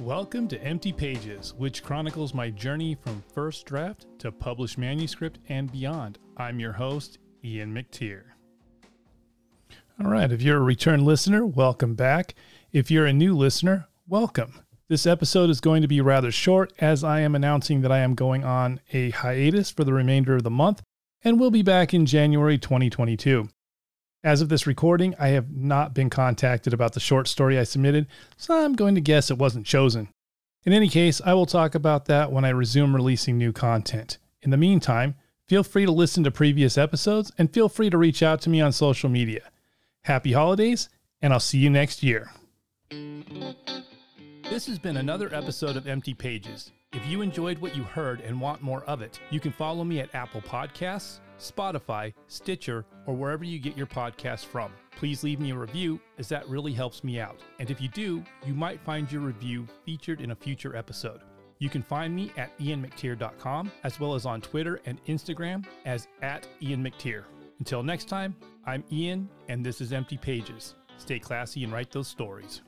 Welcome to Empty Pages, which chronicles my journey from first draft to published manuscript and beyond. I'm your host, Ian McTeer. All right, if you're a return listener, welcome back. If you're a new listener, welcome. This episode is going to be rather short as I am announcing that I am going on a hiatus for the remainder of the month and will be back in January 2022. As of this recording, I have not been contacted about the short story I submitted, so I'm going to guess it wasn't chosen. In any case, I will talk about that when I resume releasing new content. In the meantime, feel free to listen to previous episodes and feel free to reach out to me on social media. Happy holidays, and I'll see you next year. This has been another episode of Empty Pages. If you enjoyed what you heard and want more of it, you can follow me at Apple Podcasts, Spotify, Stitcher, or wherever you get your podcasts from. Please leave me a review, as that really helps me out. And if you do, you might find your review featured in a future episode. You can find me at ianmcteer.com as well as on Twitter and Instagram as at Ian McTeer. Until next time, I'm Ian, and this is Empty Pages. Stay classy and write those stories.